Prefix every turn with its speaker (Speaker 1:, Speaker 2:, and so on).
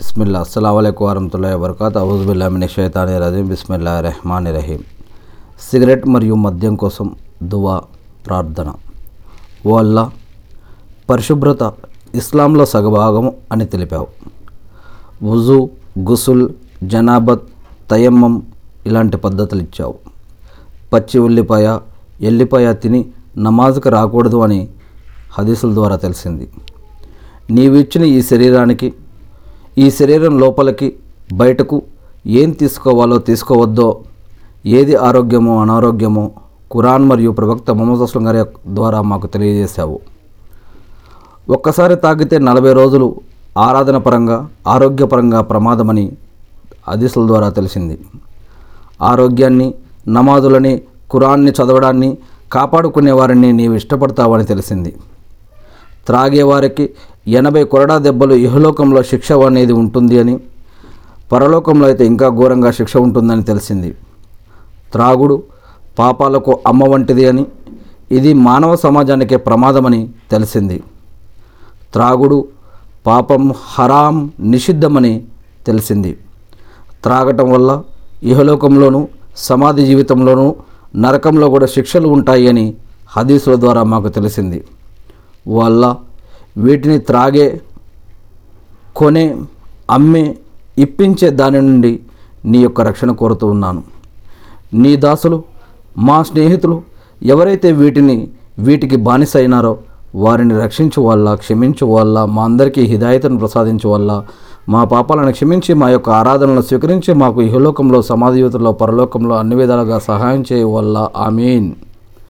Speaker 1: బిస్మిల్లా. అస్సలం వరహతుల్లా వబర్కాత్. అవుజుబుల్లామిని షైతాని రజీం బిస్మిల్లా రెహమాన్ రహీం సిగరెట్ మరియు మద్యం కోసం దువా ప్రార్థన. ఓ అల్లా పరిశుభ్రత ఇస్లాంలో సగభాగం అని తెలిపావు. వుజు గుసుల్ జనాబత్ తయమ్మం ఇలాంటి పద్ధతులు ఇచ్చావు. పచ్చి ఉల్లిపాయ ఎల్లిపాయ తిని నమాజ్కి రాకూడదు అని హదీసుల ద్వారా తెలిసింది. నీవిచ్చిన ఈ శరీరానికి ఈ శరీరం లోపలికి బయటకు ఏం తీసుకోవాలో తీసుకోవద్దో ఏది ఆరోగ్యమో అనారోగ్యమో ఖురాన్ మరియు ప్రవక్త మొహమ్మద్ అస్లం గారి ద్వారా మాకు తెలియజేశావు. ఒక్కసారి తాగితే నలభై రోజులు ఆరాధన పరంగా ఆరోగ్యపరంగా ప్రమాదమని హదీసుల ద్వారా తెలిసింది. ఆరోగ్యాన్ని నమాజులని ఖురాన్ని చదవడాన్ని కాపాడుకునే వారిని నీవు ఇష్టపడతావని తెలిసింది. త్రాగేవారికి ఎనభై కొరడా దెబ్బలు ఇహలోకంలో శిక్ష అనేది ఉంటుంది అని పరలోకంలో అయితే ఇంకా ఘోరంగా శిక్ష ఉంటుందని తెలిసింది. త్రాగుడు పాపాలకు అమ్మ వంటిది అని ఇది మానవ సమాజానికే ప్రమాదమని తెలిసింది. త్రాగుడు పాపం హరాం నిషిద్ధమని తెలిసింది. త్రాగటం వల్ల ఇహలోకంలోనూ సమాధి జీవితంలోనూ నరకంలో కూడా శిక్షలు ఉంటాయి అని హదీసుల ద్వారా మాకు తెలిసింది. వల్ల వీటిని త్రాగే కొనే అమ్మే ఇప్పించే దాని నుండి నీ యొక్క రక్షణ కోరుతూ ఉన్నాను. నీ దాసులు మా స్నేహితులు ఎవరైతే వీటిని వీటికి బానిసైనారో వారిని రక్షించు వల్ల క్షమించు వల్ల మా అందరికీ హిదాయతను ప్రసాదించు వల్ల మా పాపాలను క్షమించి మా యొక్క ఆరాధనలను స్వీకరించి మాకు ఇహలోకంలో సమాధి యువతలో పరలోకంలో అన్ని విధాలుగా సహాయం చేయ వల్ల. మీన్